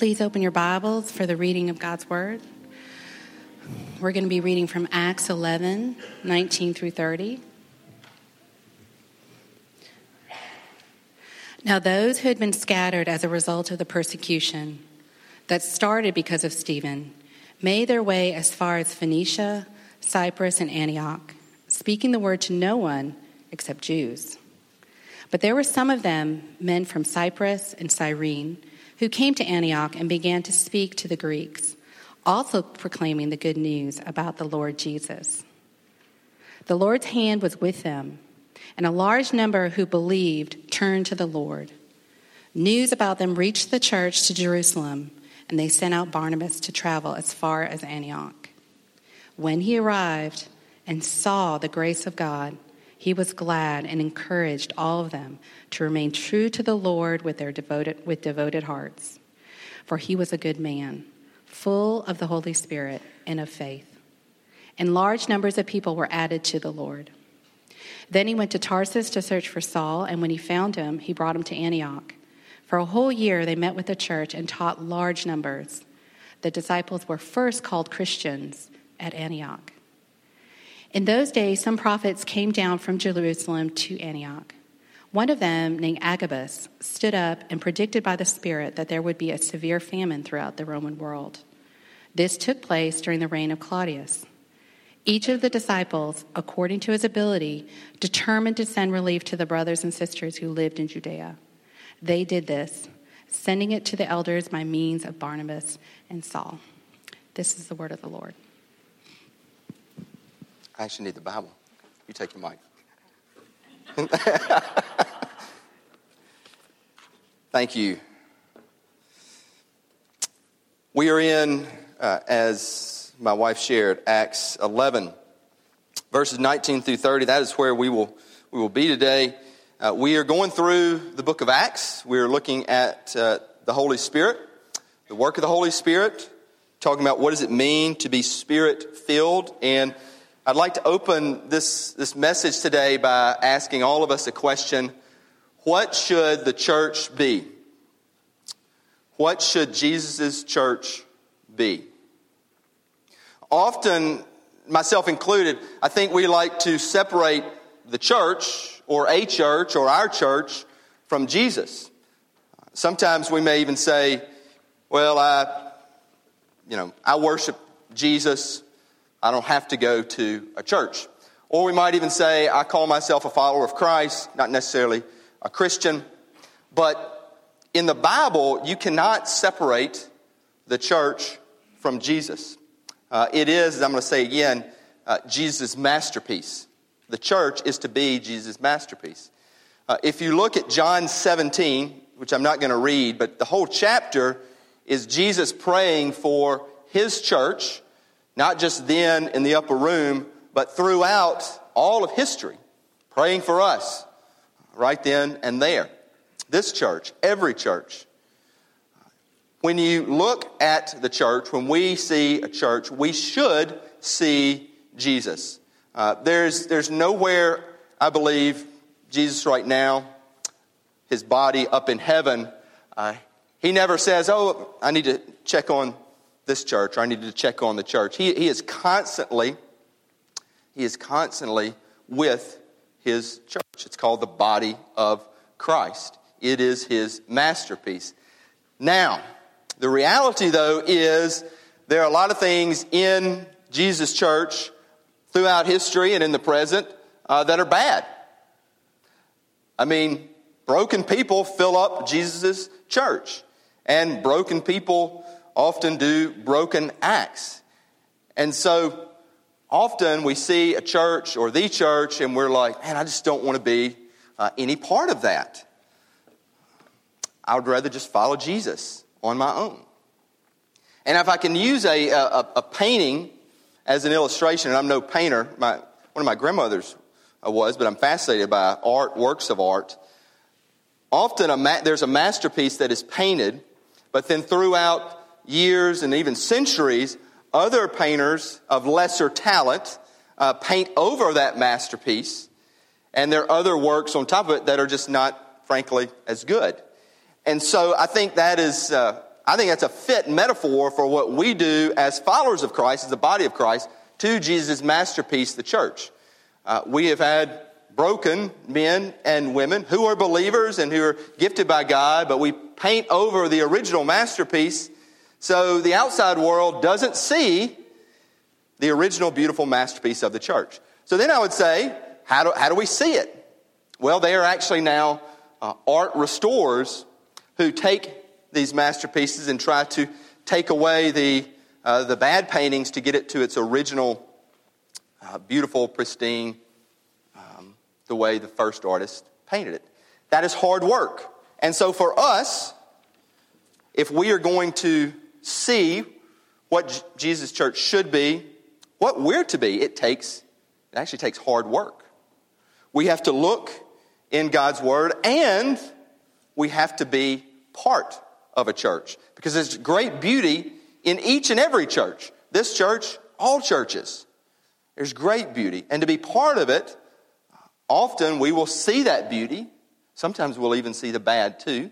Please open your Bibles for the reading of God's Word. We're going to be reading from Acts 11 19 through 30. Now, those who had been scattered as a result of the persecution that started because of Stephen made their way as far as Phoenicia, Cyprus, and Antioch, speaking the word to no one except Jews. But there were some of them, men from Cyprus and Cyrene, who came to Antioch and began to speak to the Greeks, also proclaiming the good news about the Lord Jesus. The Lord's hand was with them, and a large number who believed turned to the Lord. News about them reached the church to Jerusalem, and they sent out Barnabas to travel as far as Antioch. When he arrived and saw the grace of God, he was glad and encouraged all of them to remain true to the Lord with their devoted with devoted hearts. For he was a good man, full of the Holy Spirit and of faith. And large numbers of people were added to the Lord. Then he went to Tarsus to search for Saul, and when he found him, he brought him to Antioch. For a whole year they met with the church and taught large numbers. The disciples were first called Christians at Antioch. In those days, some prophets came down from Jerusalem to Antioch. One of them, named Agabus, stood up and predicted by the Spirit that there would be a severe famine throughout the Roman world. This took place during the reign of Claudius. Each of the disciples, according to his ability, determined to send relief to the brothers and sisters who lived in Judea. They did this, sending it to the elders by means of Barnabas and Saul. This is the word of the Lord. I actually need the Bible. You take the mic. Thank you. We are in, uh, as my wife shared, Acts 11, verses 19 through 30. That is where we will, we will be today. Uh, we are going through the book of Acts. We are looking at uh, the Holy Spirit, the work of the Holy Spirit, talking about what does it mean to be spirit filled. And I'd like to open this, this message today by asking all of us a question What should the church be? What should Jesus' church be? Often, myself included, I think we like to separate the church or a church or our church from Jesus. Sometimes we may even say, well, I, you know, I worship Jesus I don't have to go to a church. Or we might even say, I call myself a follower of Christ, not necessarily a Christian. But in the Bible, you cannot separate the church from Jesus. Uh, it is, I'm going to say again, uh, Jesus' masterpiece. The church is to be Jesus' masterpiece. Uh, if you look at John 17, which I'm not going to read, but the whole chapter is Jesus praying for his church not just then in the upper room, but throughout all of history, praying for us right then and there. This church, every church. When you look at the church, when we see a church, we should see Jesus. Uh, there's, there's nowhere, I believe, Jesus right now, his body up in heaven, uh, he never says, Oh, I need to check on this church or I need to check on the church. He, he is constantly, he is constantly with his church. It's called the body of Christ. It is his masterpiece. Now, the reality though is there are a lot of things in Jesus' church throughout history and in the present uh, that are bad. I mean, broken people fill up Jesus' church, and broken people often do broken acts. And so often we see a church or the church and we're like, man, I just don't want to be uh, any part of that. I would rather just follow Jesus on my own. And if I can use a, a, a painting as an illustration, and I'm no painter, my, one of my grandmothers uh, was, but I'm fascinated by art, works of art. Often a ma- there's a masterpiece that is painted, but then throughout years and even centuries, other painters of lesser talent uh, paint over that masterpiece, and there are other works on top of it that are just not, frankly, as good. And so I think that is uh, I think that's a fit metaphor for what we do as followers of Christ, as the body of Christ, to Jesus' masterpiece, the church. Uh, we have had broken men and women who are believers and who are gifted by God, but we paint over the original masterpiece so the outside world doesn't see the original beautiful masterpiece of the church. So then I would say, how do, how do we see it? Well, they are actually now uh, art restorers who take these masterpieces and try to take away the, uh, the bad paintings to get it to its original uh, beautiful, pristine the way the first artist painted it. That is hard work. And so for us, if we are going to see what Jesus Church should be, what we're to be, it takes, it actually takes hard work. We have to look in God's Word and we have to be part of a church because there's great beauty in each and every church. This church, all churches. There's great beauty. And to be part of it Often we will see that beauty. Sometimes we'll even see the bad too.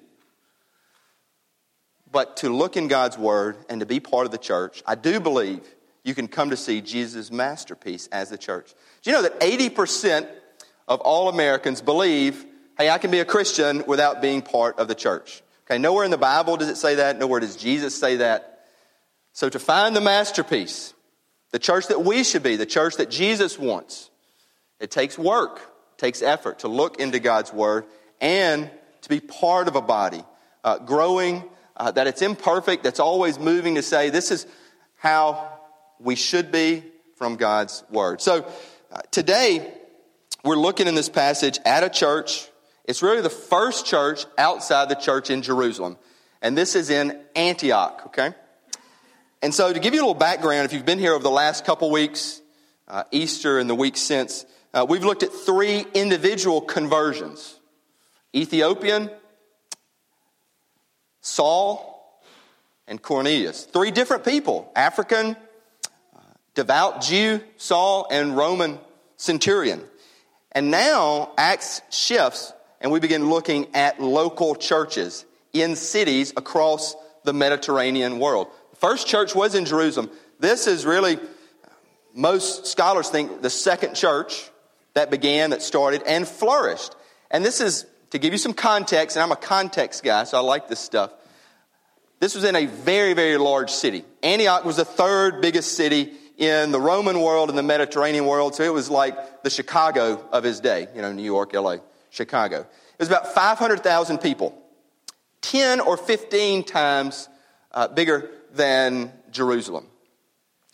But to look in God's Word and to be part of the church, I do believe you can come to see Jesus' masterpiece as the church. Do you know that 80% of all Americans believe, hey, I can be a Christian without being part of the church? Okay, nowhere in the Bible does it say that, nowhere does Jesus say that. So to find the masterpiece, the church that we should be, the church that Jesus wants, it takes work it takes effort to look into God's Word and to be part of a body, uh, growing, uh, that it's imperfect, that's always moving to say, this is how we should be from God's Word. So uh, today, we're looking in this passage at a church. It's really the first church outside the church in Jerusalem. And this is in Antioch, okay? And so, to give you a little background, if you've been here over the last couple weeks, uh, Easter and the week since, uh, we've looked at three individual conversions Ethiopian, Saul, and Cornelius. Three different people African, uh, devout Jew, Saul, and Roman centurion. And now Acts shifts, and we begin looking at local churches in cities across the Mediterranean world. The first church was in Jerusalem. This is really, most scholars think, the second church that began, that started, and flourished. And this is to give you some context, and I'm a context guy, so I like this stuff. This was in a very, very large city. Antioch was the third biggest city in the Roman world and the Mediterranean world, so it was like the Chicago of his day, you know, New York, LA, Chicago. It was about 500,000 people, 10 or 15 times uh, bigger than Jerusalem.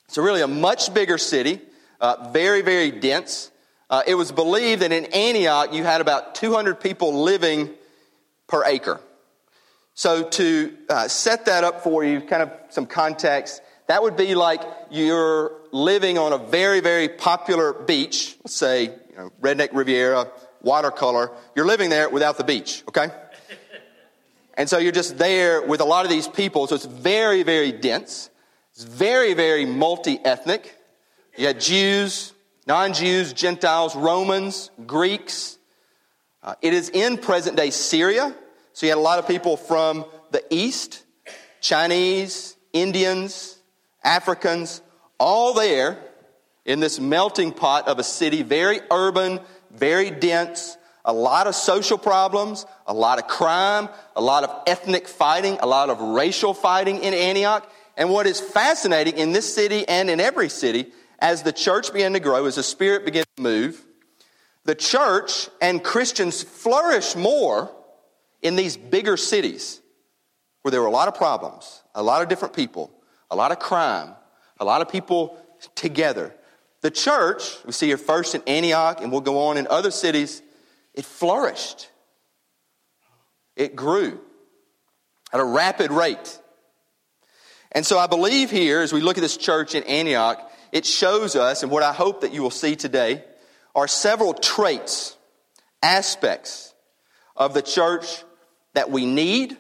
So, really, a much bigger city, uh, very, very dense. Uh, it was believed that in Antioch you had about 200 people living per acre. So, to uh, set that up for you, kind of some context, that would be like you're living on a very, very popular beach, let's say, you know, Redneck Riviera, watercolor. You're living there without the beach, okay? And so you're just there with a lot of these people, so it's very, very dense. It's very, very multi ethnic. You had Jews, non Jews, Gentiles, Romans, Greeks. Uh, it is in present day Syria. So you had a lot of people from the east Chinese, Indians, Africans, all there in this melting pot of a city, very urban, very dense, a lot of social problems, a lot of crime, a lot of ethnic fighting, a lot of racial fighting in Antioch. And what is fascinating in this city and in every city as the church began to grow, as the Spirit began to move, the church and Christians flourished more in these bigger cities where there were a lot of problems, a lot of different people, a lot of crime, a lot of people together. The church, we see here first in Antioch, and we'll go on in other cities, it flourished. It grew at a rapid rate. And so I believe here, as we look at this church in Antioch, it shows us, and what I hope that you will see today, are several traits, aspects of the church that we need,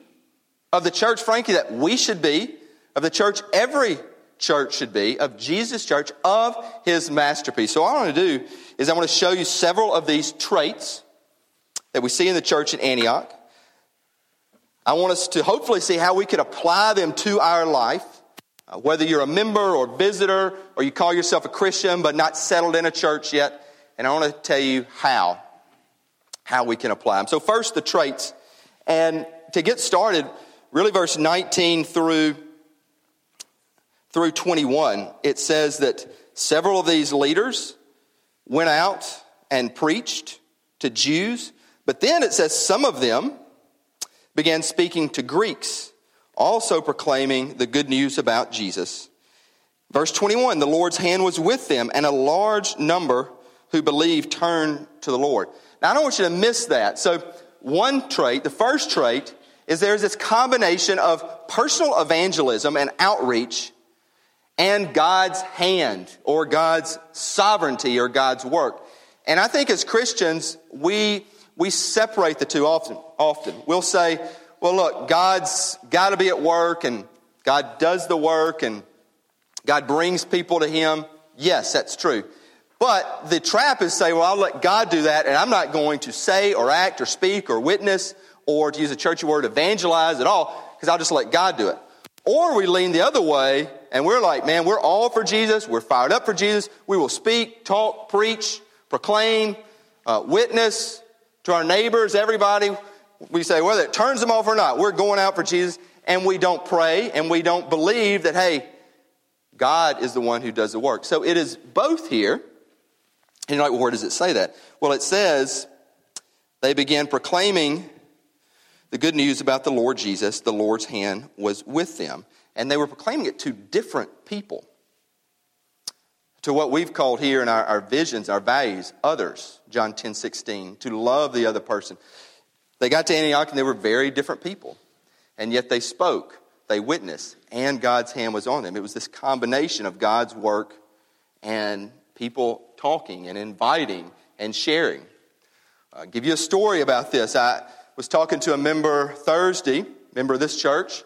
of the church, frankly, that we should be, of the church every church should be, of Jesus' church, of his masterpiece. So, all I want to do is I want to show you several of these traits that we see in the church in Antioch. I want us to hopefully see how we could apply them to our life. Uh, whether you're a member or visitor, or you call yourself a Christian but not settled in a church yet, and I want to tell you how, how we can apply them. So first, the traits, and to get started, really verse 19 through through 21, it says that several of these leaders went out and preached to Jews, but then it says some of them began speaking to Greeks, also proclaiming the good news about Jesus. Verse 21 the Lord's hand was with them, and a large number who believed turned to the Lord. Now, I don't want you to miss that. So, one trait, the first trait, is there's this combination of personal evangelism and outreach and God's hand or God's sovereignty or God's work. And I think as Christians, we, we separate the two often, often. We'll say, well, look, God's got to be at work and God does the work and God brings people to Him. Yes, that's true. But the trap is say, well, I'll let God do that and I'm not going to say or act or speak or witness or to use a churchy word, evangelize at all because I'll just let God do it. Or we lean the other way and we're like, man, we're all for Jesus. We're fired up for Jesus. We will speak, talk, preach, proclaim, uh, witness to our neighbors, everybody. We say, whether it turns them off or not, we're going out for Jesus and we don't pray and we don't believe that, hey, God is the one who does the work. So it is both here. And you're like, well, where does it say that? Well, it says they began proclaiming the good news about the Lord Jesus, the Lord's hand was with them. And they were proclaiming it to different people. To what we've called here in our, our visions, our values, others, John 10 16, to love the other person. They got to Antioch and they were very different people. And yet they spoke, they witnessed, and God's hand was on them. It was this combination of God's work and people talking and inviting and sharing. I'll give you a story about this. I, was talking to a member Thursday, member of this church,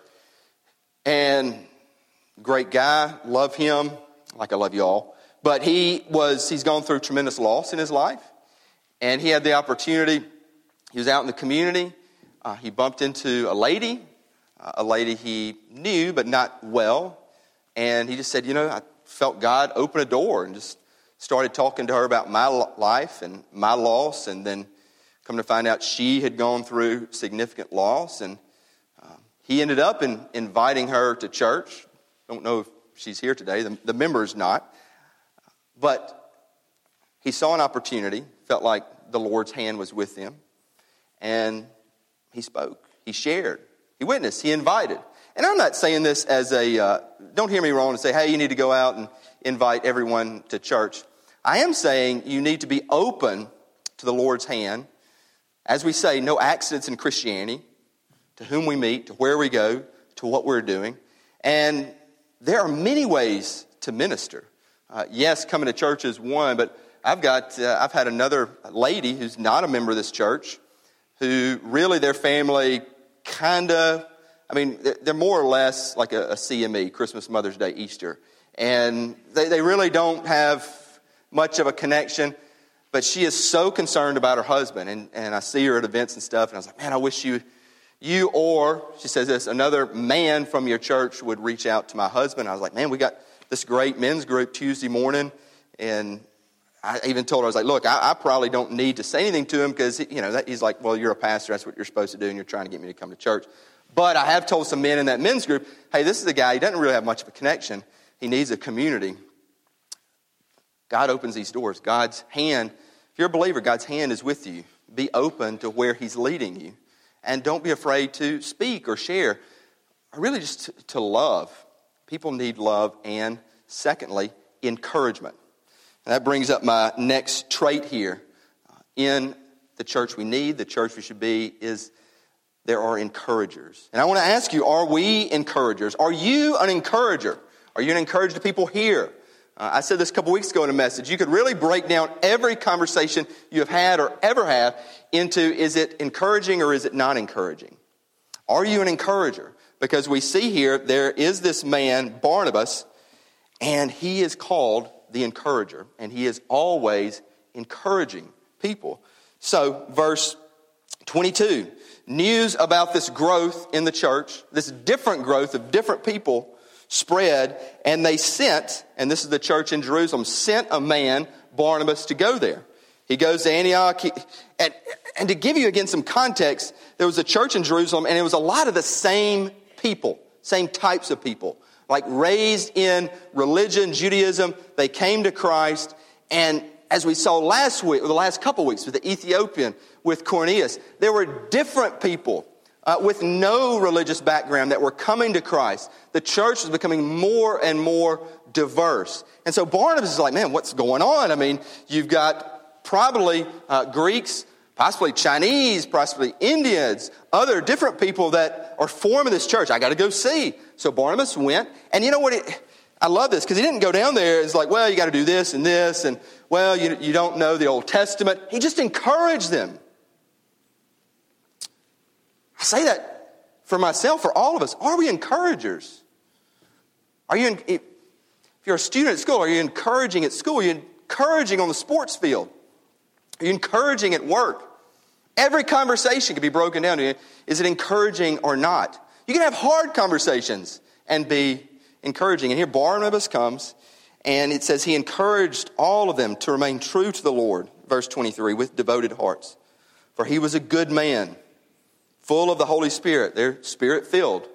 and great guy, love him, like I love you all. But he was, he's gone through tremendous loss in his life. And he had the opportunity, he was out in the community. Uh, he bumped into a lady, uh, a lady he knew but not well. And he just said, You know, I felt God open a door and just started talking to her about my life and my loss. And then Come to find out she had gone through significant loss, and um, he ended up in inviting her to church. Don't know if she's here today, the, the member is not. But he saw an opportunity, felt like the Lord's hand was with him, and he spoke. He shared. He witnessed. He invited. And I'm not saying this as a, uh, don't hear me wrong and say, hey, you need to go out and invite everyone to church. I am saying you need to be open to the Lord's hand as we say, no accidents in Christianity, to whom we meet, to where we go, to what we're doing. And there are many ways to minister. Uh, yes, coming to church is one, but I've got, uh, I've had another lady who's not a member of this church who really their family kind of, I mean, they're more or less like a, a CME, Christmas, Mother's Day, Easter. And they, they really don't have much of a connection. But she is so concerned about her husband. And, and I see her at events and stuff, and I was like, man, I wish you, you or, she says this, another man from your church would reach out to my husband. I was like, man, we got this great men's group Tuesday morning. And I even told her, I was like, look, I, I probably don't need to say anything to him because, you know, that, he's like, well, you're a pastor. That's what you're supposed to do, and you're trying to get me to come to church. But I have told some men in that men's group, hey, this is a guy, he doesn't really have much of a connection. He needs a community. God opens these doors. God's hand, if you're a believer, God's hand is with you. Be open to where He's leading you. And don't be afraid to speak or share, or really just to, to love. People need love. And secondly, encouragement. And that brings up my next trait here. Uh, in the church we need, the church we should be, is there are encouragers. And I want to ask you, are we encouragers? Are you an encourager? Are you an encourager to people here? Uh, I said this a couple weeks ago in a message. You could really break down every conversation you have had or ever have into is it encouraging or is it not encouraging? Are you an encourager? Because we see here there is this man, Barnabas, and he is called the encourager, and he is always encouraging people. So, verse 22. News about this growth in the church, this different growth of different people spread, and they sent, and this is the church in Jerusalem, sent a man, Barnabas, to go there. He goes to Antioch. He, and, and to give you again some context, there was a church in Jerusalem, and it was a lot of the same people, same types of people, like raised in religion, Judaism. They came to Christ, and as we saw last week, or the last couple weeks with the Ethiopian, with Cornelius, there were different people uh, with no religious background that were coming to Christ. The church was becoming more and more diverse. And so Barnabas is like, man, what's going on? I mean, you've got probably uh, Greeks, possibly Chinese, possibly Indians, other different people that are forming this church. I got to go see. So Barnabas went, and you know what? It, I love this because he didn't go down there. It's like, well, you got to do this and this, and well, you, you don't know the Old Testament. He just encouraged them. I say that for myself, for all of us. Are we encouragers? Are you, if you're a student at school, are you encouraging at school? Are you encouraging on the sports field? Are you encouraging at work? Every conversation can be broken down is it encouraging or not? You can have hard conversations and be encouraging. And here Barnabas comes, and it says he encouraged all of them to remain true to the Lord, verse 23, with devoted hearts. For he was a good man full of the Holy Spirit. They're spirit filled.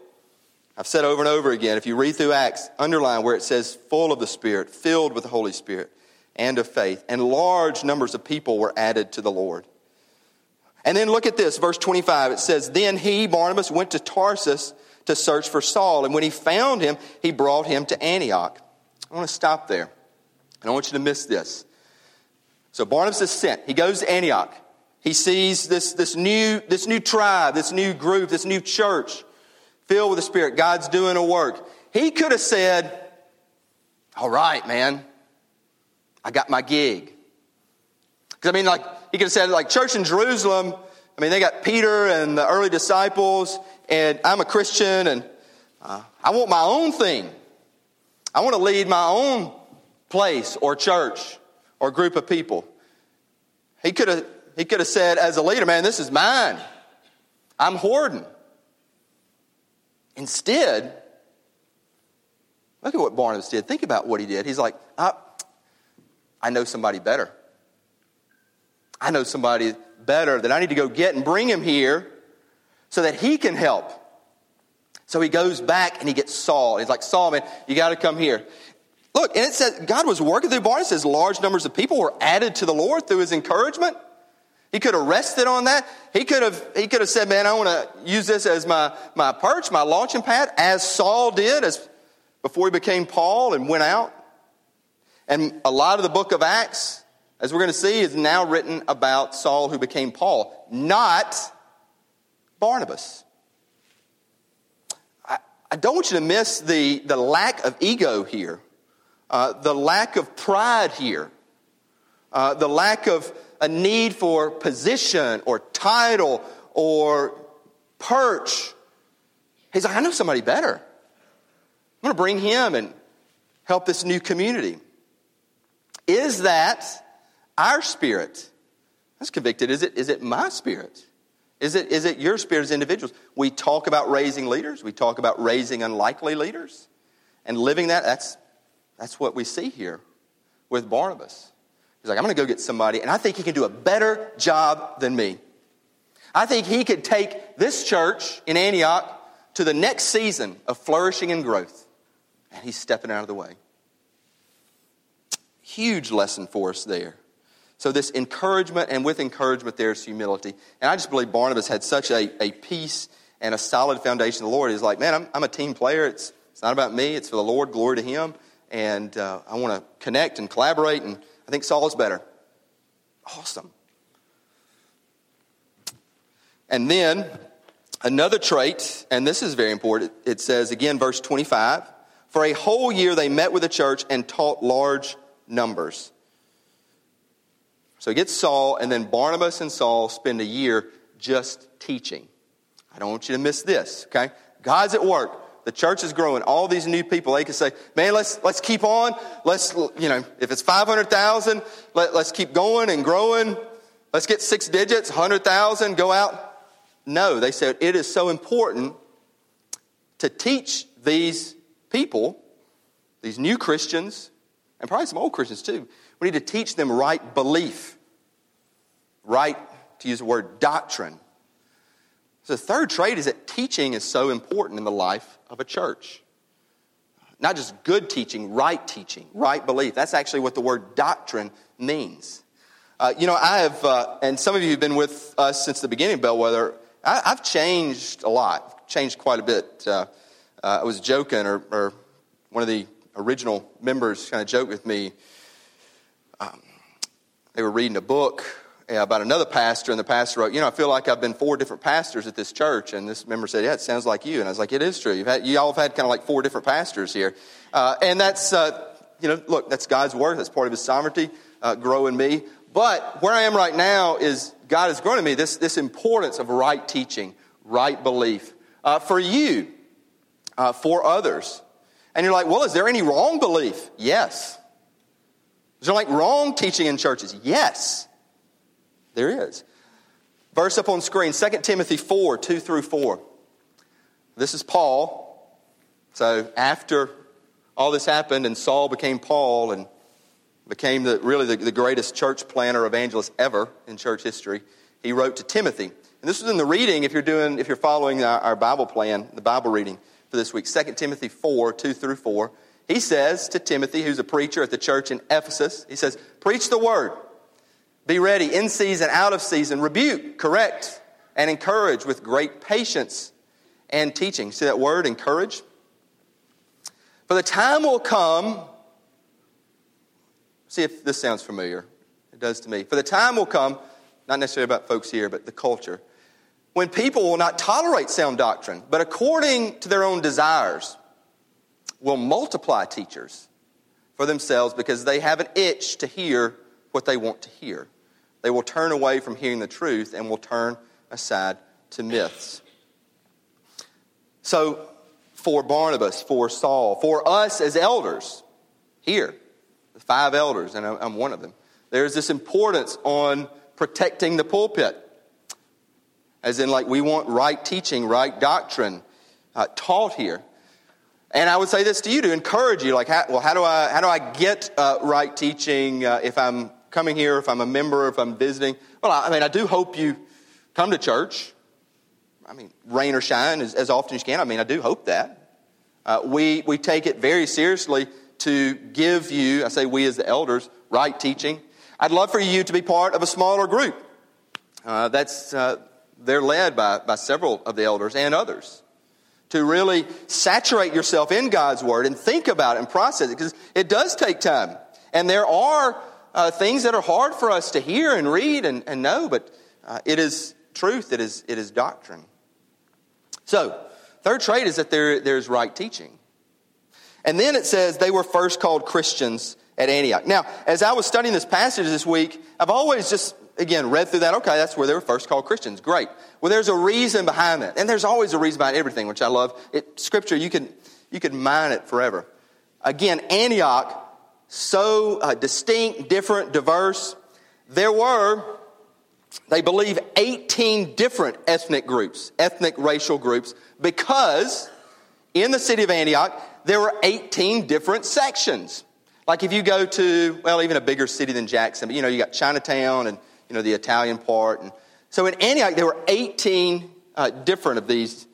I've said over and over again, if you read through Acts, underline where it says full of the Spirit, filled with the Holy Spirit and of faith. And large numbers of people were added to the Lord. And then look at this, verse 25. It says, Then he, Barnabas, went to Tarsus to search for Saul. And when he found him, he brought him to Antioch. I want to stop there. I don't want you to miss this. So Barnabas is sent. He goes to Antioch. He sees this, this, new, this new tribe, this new group, this new church filled with the Spirit. God's doing a work. He could have said, All right, man, I got my gig. Because, I mean, like, he could have said, like, church in Jerusalem, I mean, they got Peter and the early disciples, and I'm a Christian, and uh, I want my own thing. I want to lead my own place or church or group of people. He could have he could have said, as a leader, man, this is mine. I'm hoarding. Instead, look at what Barnabas did. Think about what he did. He's like, I, I know somebody better. I know somebody better that I need to go get and bring him here so that he can help. So he goes back and he gets Saul. He's like, Saul, man, you got to come here. Look, and it says God was working through Barnabas. Says large numbers of people were added to the Lord through his encouragement. He could have rested on that. He could have, he could have said, man, I want to use this as my, my perch, my launching pad, as Saul did as before he became Paul and went out. And a lot of the book of Acts, as we're going to see, is now written about Saul who became Paul, not Barnabas. I, I don't want you to miss the, the lack of ego here, uh, the lack of pride here, uh, the lack of a need for position or title or perch. He's like, I know somebody better. I'm going to bring him and help this new community. Is that our spirit? That's convicted. Is it, is it my spirit? Is it, is it your spirit as individuals? We talk about raising leaders. We talk about raising unlikely leaders. And living that, that's, that's what we see here with Barnabas. He's like, I'm going to go get somebody, and I think he can do a better job than me. I think he could take this church in Antioch to the next season of flourishing and growth. And he's stepping out of the way. Huge lesson for us there. So, this encouragement, and with encouragement, there's humility. And I just believe Barnabas had such a, a peace and a solid foundation. The Lord is like, man, I'm, I'm a team player. It's, it's not about me, it's for the Lord. Glory to Him. And uh, I want to connect and collaborate and I think Saul is better. Awesome. And then another trait, and this is very important. It says again, verse 25 For a whole year they met with the church and taught large numbers. So it gets Saul, and then Barnabas and Saul spend a year just teaching. I don't want you to miss this, okay? God's at work. The church is growing. All these new people, they can say, man, let's, let's keep on. Let's, you know, if it's 500,000, let, let's keep going and growing. Let's get six digits, 100,000, go out. No, they said it is so important to teach these people, these new Christians, and probably some old Christians too, we need to teach them right belief, right, to use the word, doctrine. So the third trait is that teaching is so important in the life of a church. Not just good teaching, right teaching, right belief. That's actually what the word doctrine means. Uh, you know, I have, uh, and some of you have been with us since the beginning Bellwether. I, have changed a lot, changed quite a bit. Uh, uh, I was joking, or, or, one of the original members kind of joked with me. Um, they were reading a book about another pastor, and the pastor wrote, You know, I feel like I've been four different pastors at this church. And this member said, Yeah, it sounds like you. And I was like, It is true. You've had, you all have had kind of like four different pastors here. Uh, and that's, uh, you know, look, that's God's word. That's part of His sovereignty, uh, grow in me. But where I am right now is God has grown in me this, this importance of right teaching, right belief. Uh, for you, uh, for others. And you're like, well, is there any wrong belief? Yes. Is there like wrong teaching in churches? Yes. There is. Verse up on screen, 2 Timothy 4, 2 through 4. This is Paul. So after all this happened and Saul became Paul and became the, really the, the greatest church planner evangelist ever in church history. He wrote to Timothy. And this was in the reading, if you're doing, if you're following our, our Bible plan, the Bible reading for this week, 2 Timothy 4, 2 through 4. He says to Timothy, who's a preacher at the church in Ephesus, he says, Preach the word. Be ready in season, out of season. Rebuke, correct, and encourage with great patience and teaching. See that word, encourage? For the time will come See if this sounds familiar. It does to me. For the time will come, not necessarily about folks here, but the culture, when people will not tolerate sound doctrine, but according to their own desires, will multiply teachers for themselves because they have an itch to hear what they want to hear. They will turn away from hearing the truth and will turn aside to myths. So, for Barnabas, for Saul, for us as elders here, the five elders, and I'm one of them. There's this importance on protecting the pulpit. As in, like, we want right teaching, right doctrine uh, taught here. And I would say this to you to encourage you, like, how, well, how do I, how do I get uh, right teaching uh, if I'm coming here, if I'm a member, if I'm visiting? Well, I, mean, I do hope you come to church. I mean, rain or shine as, as often as you can. I mean, I do hope that. Uh, we, we take it very seriously to give you, I say we as the elders, right teaching. I'd love for you to be part of a smaller group. Uh, that's, uh, they're led by, by several of the elders and others. To really saturate yourself in God's Word and think about it and process it, because it does take time. And there are uh, things that are hard for us to hear and read and, and know, but uh, it is truth, it is, it is doctrine. So, third trait is that there, there's right teaching. And then it says they were first called Christians at Antioch. Now, as I was studying this passage this week, I've always just, again, read through that. Okay, that's where they were first called Christians. Great. Well, there's a reason behind that. And there's always a reason behind everything, which I love. It, scripture, you can, you can mine it forever. Again, Antioch, so uh, distinct, different, diverse. There were, they believe, 18 different ethnic groups, ethnic racial groups, because in the city of Antioch, there were 18 different sections. Like if you go to, well, even a bigger city than Jackson, but you know, you got Chinatown and, you know, the Italian part. And so in Antioch, there were 18 uh, different of these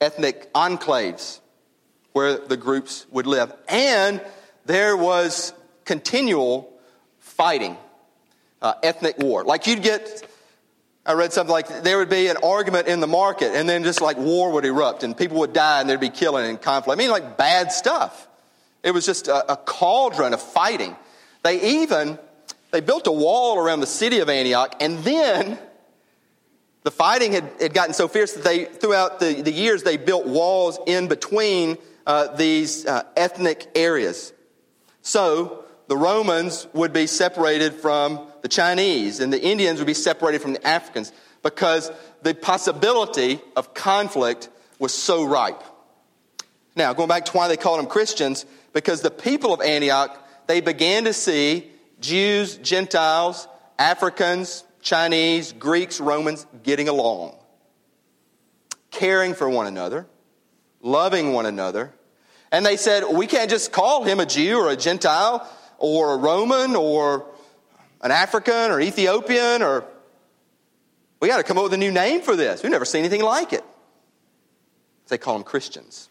ethnic enclaves where the groups would live. And there was continual fighting, uh, ethnic war. Like you'd get I read something like there would be an argument in the market and then just like war would erupt and people would die and there'd be killing and conflict. I mean, like bad stuff. It was just a, a cauldron of fighting. They even, they built a wall around the city of Antioch and then the fighting had, had gotten so fierce that they, throughout the, the years, they built walls in between uh, these uh, ethnic areas. So the Romans would be separated from the Chinese, and the Indians would be separated from the Africans because the possibility of conflict was so ripe. Now, going back to why they called them Christians, because the people of Antioch, they began to see Jews, Gentiles, Africans, Chinese, Greeks, Romans getting along, caring for one another, loving one another. And they said, we can't just call him a Jew or a Gentile or a Roman or an African or Ethiopian or we got to come up with a new name for this. We've never seen anything like it. They call them Christians.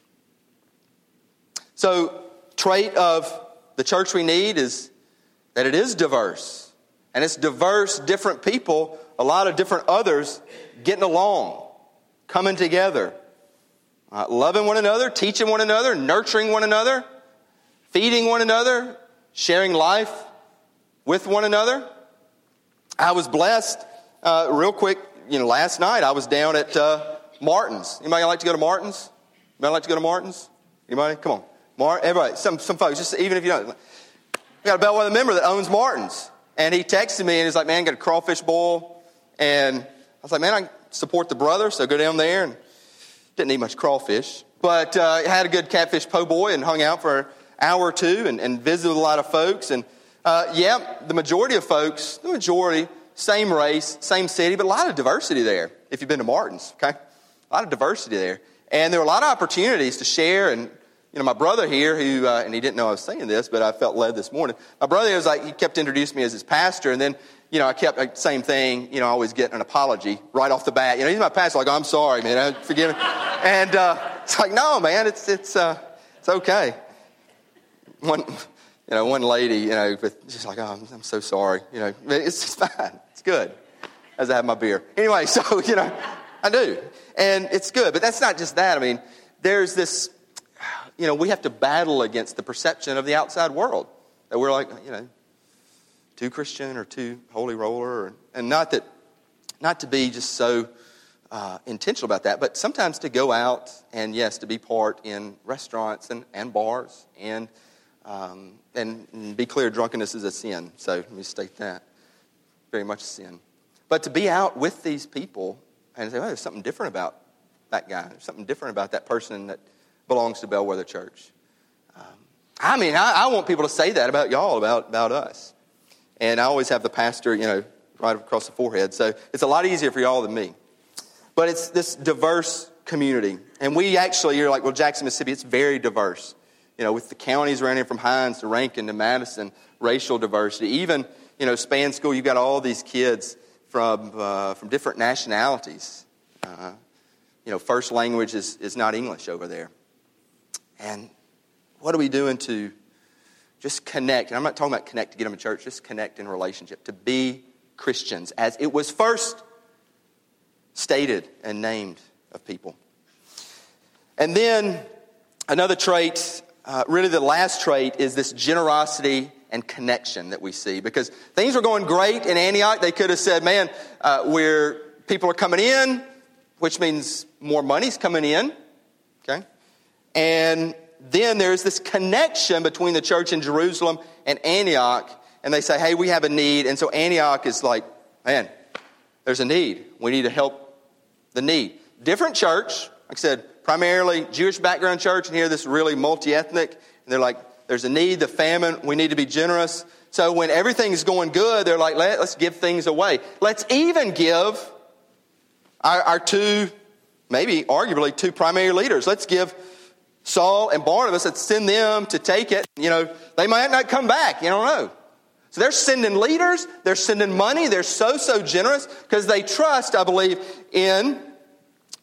So, trait of the church we need is that it is diverse. And it's diverse, different people, a lot of different others getting along, coming together, uh, loving one another, teaching one another, nurturing one another, feeding one another, sharing life with one another. I was blessed, uh, real quick, you know, last night I was down at uh, Martin's. Anybody like to go to Martin's? Anybody like to go to Martin's? Anybody? Come on. Mar- everybody, some, some folks, just even if you don't. We got a Bellwether member that owns Martin's. And he texted me and he's like, man, got a crawfish boil. And I was like, man, I support the brother, so go down there. And didn't eat much crawfish. But uh, had a good catfish po' boy and hung out for hour or two and, and visited a lot of folks. And uh, yeah, the majority of folks, the majority, same race, same city, but a lot of diversity there if you've been to Martin's, okay? A lot of diversity there. And there were a lot of opportunities to share and you know, my brother here, who, uh, and he didn't know I was saying this, but I felt led this morning. My brother was like, he kept introducing me as his pastor, and then, you know, I kept, like, same thing, you know, I always get an apology right off the bat. You know, he's my pastor, like, oh, I'm sorry, man, forgive me. and uh, it's like, no, man, it's, it's, uh, it's okay. One, you know, one lady, you know, with, just like, oh, I'm, I'm so sorry. You know, it's, fine. It's good as I have my beer. Anyway, so, you know, I do. And it's good. But that's not just that. I mean, there's this you know, we have to battle against the perception of the outside world that we're like, you know, too Christian or too holy roller, and not that, not to be just so uh, intentional about that, but sometimes to go out and yes, to be part in restaurants and, and bars and um, and, and be clear, drunkenness is a sin. So let me state that very much a sin. But to be out with these people and say, oh, there's something different about that guy. There's something different about that person that belongs to Bellwether Church. Um, I mean, I, I, want people to say that about y'all, about, about us. And I always have the pastor, you know, right across the forehead. So it's a lot easier for y'all than me. But it's this diverse community. And we actually, you're like, well, Jackson, Mississippi, it's very diverse. You know, with the counties here from Hinds to Rankin to Madison, racial diversity. Even, you know, span school, you've got all these kids from, uh, from different nationalities. Uh, you know, first language is, is not English over there. And what are we doing to just connect? And I'm not talking about connect to get them in church, just connect in relationship, to be Christians as it was first stated and named of people. And then another trait, uh, really the last trait, is this generosity and connection that we see. Because things were going great in Antioch. They could have said, man, uh, where people are coming in, which means more money's coming in. Okay? And then there's this connection between the church in Jerusalem and Antioch. And they say, hey, we have a need. And so Antioch is like, man, there's a need. We need to help the need. Different church, like I said, primarily Jewish background church, and here this really multi ethnic. And they're like, there's a need, the famine, we need to be generous. So when everything's going good, they're like, Let, us give things away. Let's even give our, our two, maybe arguably two primary leaders. Let's give Saul and Barnabas and send them to take it. You know, they might not come back. You don't know. So they're sending leaders, they're sending money, they're so, so generous because they trust, I believe, in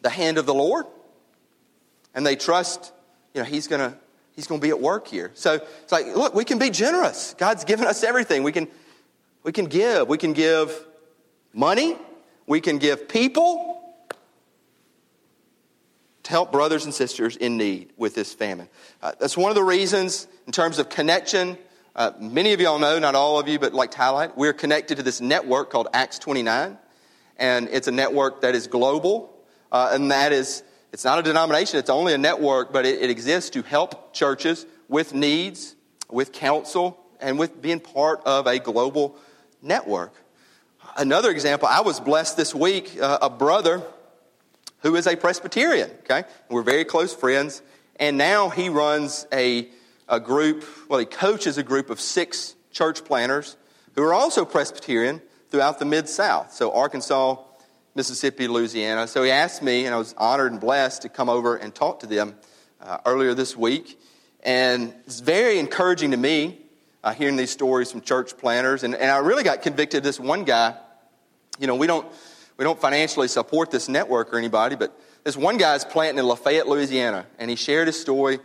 the hand of the Lord. And they trust, you know, He's gonna He's gonna be at work here. So it's like, look, we can be generous. God's given us everything. We can we can give. We can give money, we can give people, to help brothers and sisters in need with this famine. Uh, that's one of the reasons, in terms of connection. Uh, many of y'all know, not all of you, but like to highlight, we're connected to this network called Acts 29. And it's a network that is global. Uh, and that is, it's not a denomination, it's only a network, but it, it exists to help churches with needs, with counsel, and with being part of a global network. Another example, I was blessed this week, uh, a brother who is a Presbyterian, okay? We're very close friends. And now he runs a, a group, well, he coaches a group of six church planners who are also Presbyterian throughout the Mid South. So, Arkansas, Mississippi, Louisiana. So, he asked me, and I was honored and blessed to come over and talk to them uh, earlier this week. And it's very encouraging to me uh, hearing these stories from church planters. And, and I really got convicted. This one guy, you know, we don't, we don't financially support this network or anybody, but this one guy's planting in Lafayette, Louisiana, and he shared his story.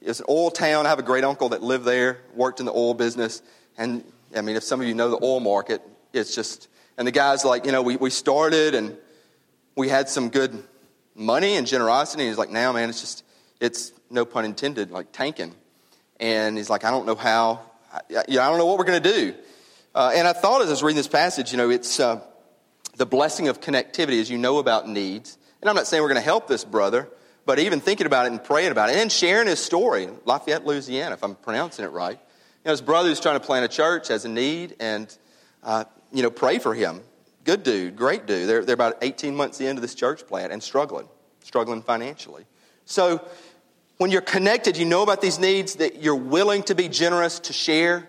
It's an oil town. I have a great uncle that lived there, worked in the oil business. And I mean, if some of you know the oil market, it's just, and the guy's like, you know, we, we started and we had some good money and generosity. And he's like, now, man, it's just, it's no pun intended, like tanking. And he's like, I don't know how, I, you know, I don't know what we're going to do. Uh, and I thought as I was reading this passage, you know, it's uh, the blessing of connectivity as you know about needs. And I'm not saying we're going to help this brother, but even thinking about it and praying about it and sharing his story, Lafayette, Louisiana, if I'm pronouncing it right. You know, his brother who's trying to plant a church has a need, and, uh, you know, pray for him. Good dude, great dude. They're, they're about 18 months into this church plant and struggling, struggling financially. So when you're connected, you know about these needs, that you're willing to be generous to share.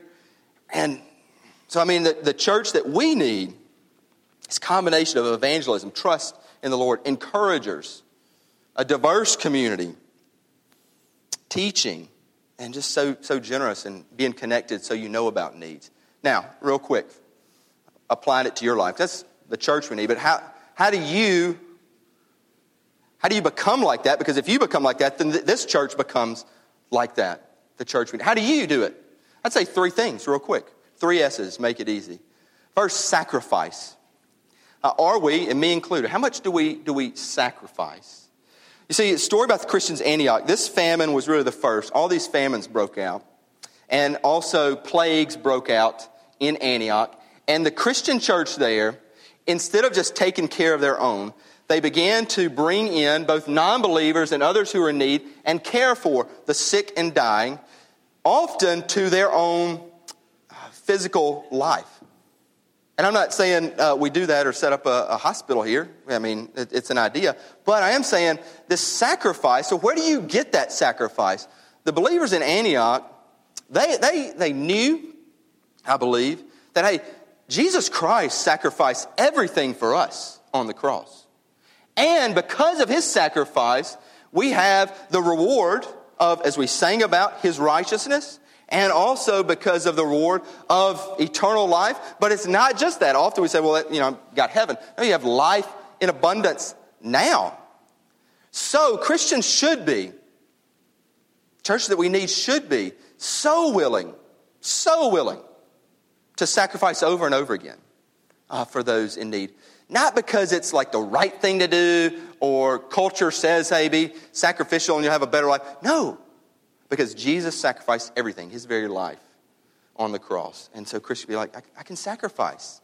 And so, I mean, the, the church that we need is a combination of evangelism, trust in the Lord, encouragers, a diverse community, teaching, and just so, so generous and being connected so you know about needs. Now, real quick, applying it to your life. That's the church we need, but how, how do you how do you become like that? Because if you become like that, then th- this church becomes like that. The church we need. How do you do it? I'd say three things real quick. Three S's make it easy. First, sacrifice. Uh, are we, and me included, how much do we, do we sacrifice? You see, a story about the Christians Antioch. This famine was really the first. All these famines broke out. And also plagues broke out in Antioch. And the Christian church there, instead of just taking care of their own, they began to bring in both non believers and others who are in need and care for the sick and dying, often to their own uh, physical life. And I'm not saying uh, we do that or set up a, a hospital here. I mean, it, it's an idea. But I am saying this sacrifice, so where do you get that sacrifice? The believers in Antioch, they, they, they knew, I believe, that, hey, Jesus Christ sacrificed everything for us on the cross. And because of his sacrifice, we have the reward of, as we sang about, his righteousness and also because of the reward of eternal life. But it's not just that. Often we say, well, you know, I've got heaven. No, you have life in abundance now. So Christians should be, church that we need should be so willing, so willing to sacrifice over and over again uh, for those in need. Not because it's like the right thing to do or culture says, hey, be sacrificial and you'll have a better life. No, because Jesus sacrificed everything, his very life on the cross. And so Christians be like, I, I can sacrifice.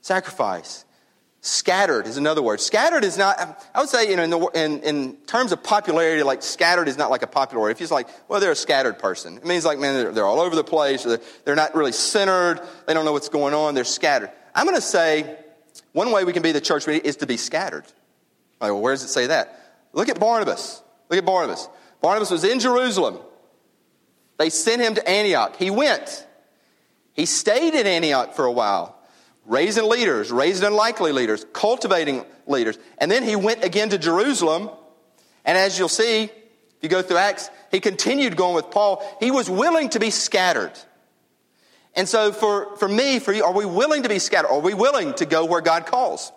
Sacrifice. Scattered is another word. Scattered is not, I would say, you know, in, the, in, in terms of popularity, like scattered is not like a popular word. If you're like, well, they're a scattered person, it means like, man, they're, they're all over the place, they're, they're not really centered, they don't know what's going on, they're scattered. I'm going to say one way we can be the church is to be scattered. Like, well, where does it say that? Look at Barnabas. Look at Barnabas. Barnabas was in Jerusalem. They sent him to Antioch. He went. He stayed in Antioch for a while, raising leaders, raising unlikely leaders, cultivating leaders. And then he went again to Jerusalem. And as you'll see, if you go through Acts, he continued going with Paul. He was willing to be scattered. And so for, for me, for you, are we willing to be scattered? Are we willing to go where God calls?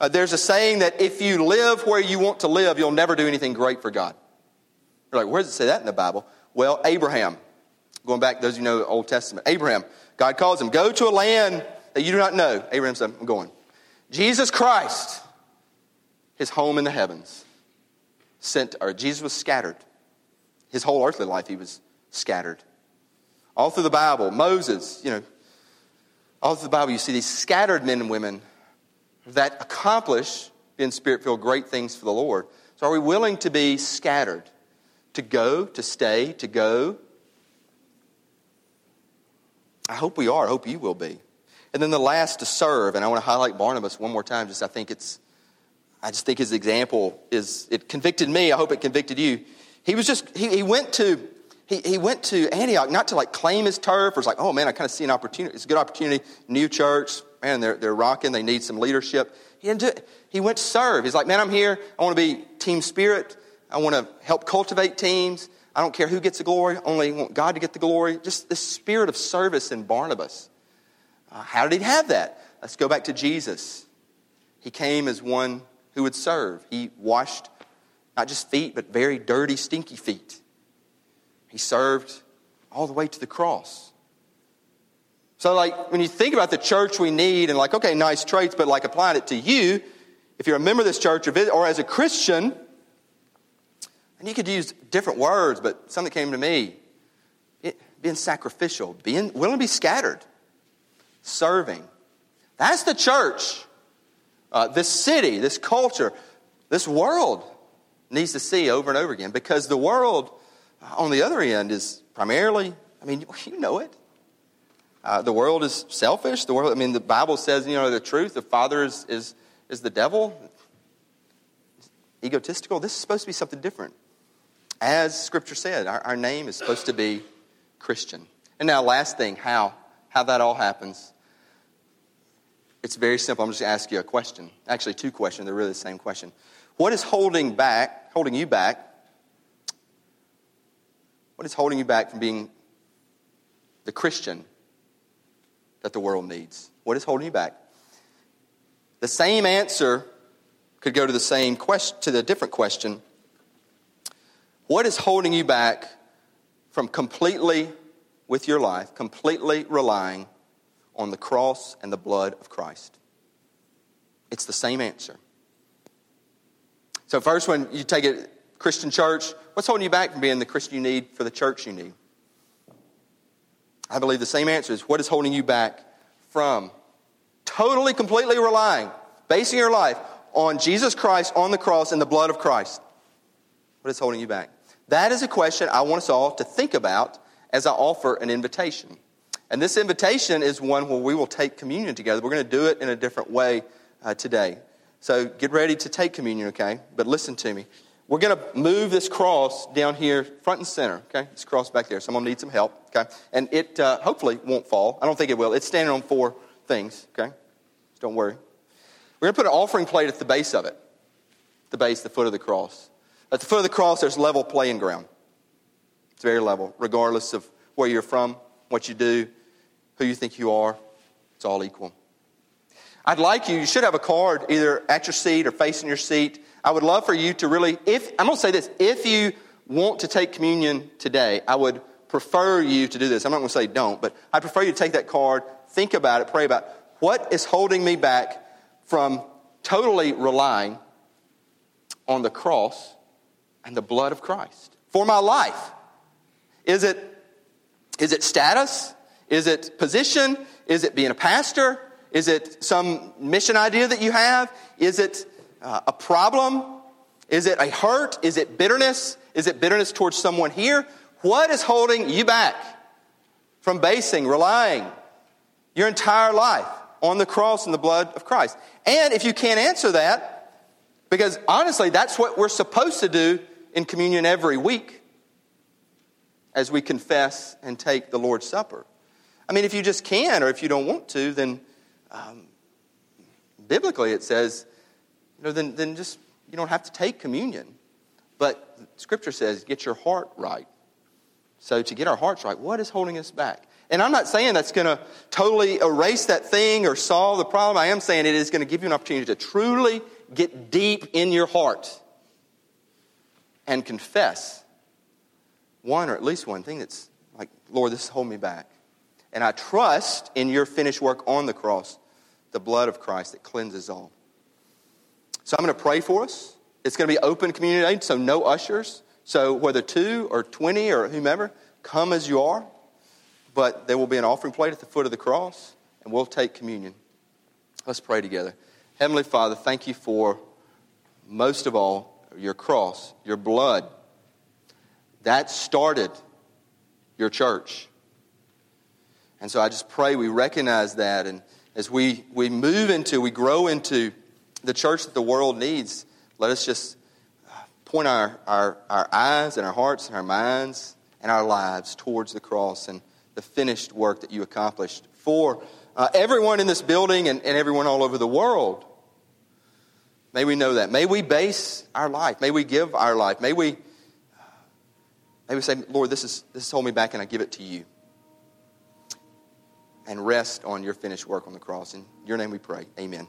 Uh, there's a saying that if you live where you want to live, you'll never do anything great for God. You're like, where does it say that in the Bible? Well, Abraham, going back, those of you know the Old Testament, Abraham, God calls him, go to a land that you do not know. Abraham said, I'm going. Jesus Christ, his home in the heavens, sent, or Jesus was scattered. His whole earthly life, he was scattered. All through the Bible, Moses, you know, all through the Bible, you see these scattered men and women that accomplish, in spirit filled, great things for the Lord. So are we willing to be scattered? to go, to stay, to go? I hope we are. I hope you will be. And then the last to serve, and I want to highlight Barnabas one more time. Just I think it's, I just think his example is it convicted me. I hope it convicted you. He was just he, he went to He, he went to Antioch not to like claim his turf or it's like, oh man, I kind of see an opportunity. It's a good opportunity. New church, man, they're, they're rocking. They need some leadership. He didn't do it. He went to serve. He's like, man, I'm here. I want to be team spirit. I want to help cultivate teams. I don't care who gets the glory. Only want God to get the glory. Just the spirit of service in Barnabas. Uh, how did he have that? Let's go back to Jesus. He came as one who would serve. He washed not just feet, but very dirty, stinky feet. He served all the way to the cross. So, like, when you think about the church we need, and like, okay, nice traits, but like applying it to you, if you're a member of this church or, or as a Christian, and you could use different words, but something came to me it, being sacrificial, being willing to be scattered, serving. That's the church. Uh, this city, this culture, this world needs to see over and over again because the world on the other end is primarily, I mean, you know it. Uh, the world is selfish. The world, I mean, the Bible says, you know, the truth. The father is, is, is the devil. Egotistical. This is supposed to be something different. As Scripture said, our, our name is supposed to be Christian. And now, last thing, how? How that all happens. It's very simple. I'm just going to ask you a question. Actually, two questions. They're really the same question. What is holding back, holding you back what is holding you back from being the Christian that the world needs? What is holding you back? The same answer could go to the same question, to the different question. What is holding you back from completely, with your life, completely relying on the cross and the blood of Christ? It's the same answer. So, first, when you take it Christian church, what's holding you back from being the Christian you need for the church you need? I believe the same answer is what is holding you back from totally, completely relying, basing your life on Jesus Christ on the cross and the blood of Christ? What is holding you back? That is a question I want us all to think about as I offer an invitation. And this invitation is one where we will take communion together. We're going to do it in a different way uh, today. So get ready to take communion, okay? But listen to me. We're going to move this cross down here, front and center. Okay, this cross back there. Someone needs some help. Okay, and it uh, hopefully won't fall. I don't think it will. It's standing on four things. Okay, so don't worry. We're going to put an offering plate at the base of it, the base, the foot of the cross. At the foot of the cross, there's level playing ground. It's very level, regardless of where you're from, what you do, who you think you are. It's all equal. I'd like you. You should have a card either at your seat or facing your seat I would love for you to really, if, I'm going to say this, if you want to take communion today, I would prefer you to do this. I'm not going to say don't, but I prefer you to take that card, think about it, pray about it. what is holding me back from totally relying on the cross and the blood of Christ for my life. Is it, is it status? Is it position? Is it being a pastor? Is it some mission idea that you have? Is it uh, a problem? Is it a hurt? Is it bitterness? Is it bitterness towards someone here? What is holding you back from basing, relying your entire life on the cross and the blood of Christ? And if you can't answer that, because honestly, that's what we're supposed to do in communion every week as we confess and take the Lord's Supper. I mean, if you just can or if you don't want to, then um, biblically it says you know, then, then just, you don't have to take communion. But Scripture says, get your heart right. So to get our hearts right, what is holding us back? And I'm not saying that's going to totally erase that thing or solve the problem. I am saying it is going to give you an opportunity to truly get deep in your heart and confess one or at least one thing that's like, Lord, this is holding me back. And I trust in your finished work on the cross, the blood of Christ that cleanses all. So I'm going to pray for us. It's going to be open communion, so no ushers. So whether two or 20 or whomever, come as you are. But there will be an offering plate at the foot of the cross, and we'll take communion. Let's pray together. Heavenly Father, thank you for most of all your cross, your blood. That started your church. And so I just pray we recognize that. And as we, we move into, we grow into the church that the world needs, let us just point our, our, our eyes and our hearts and our minds and our lives towards the cross and the finished work that you accomplished for uh, everyone in this building and, and everyone all over the world. May we know that. May we base our life. May we give our life. May we, may we say, Lord, this is, this is holding me back and I give it to you. And rest on your finished work on the cross. In your name we pray. Amen.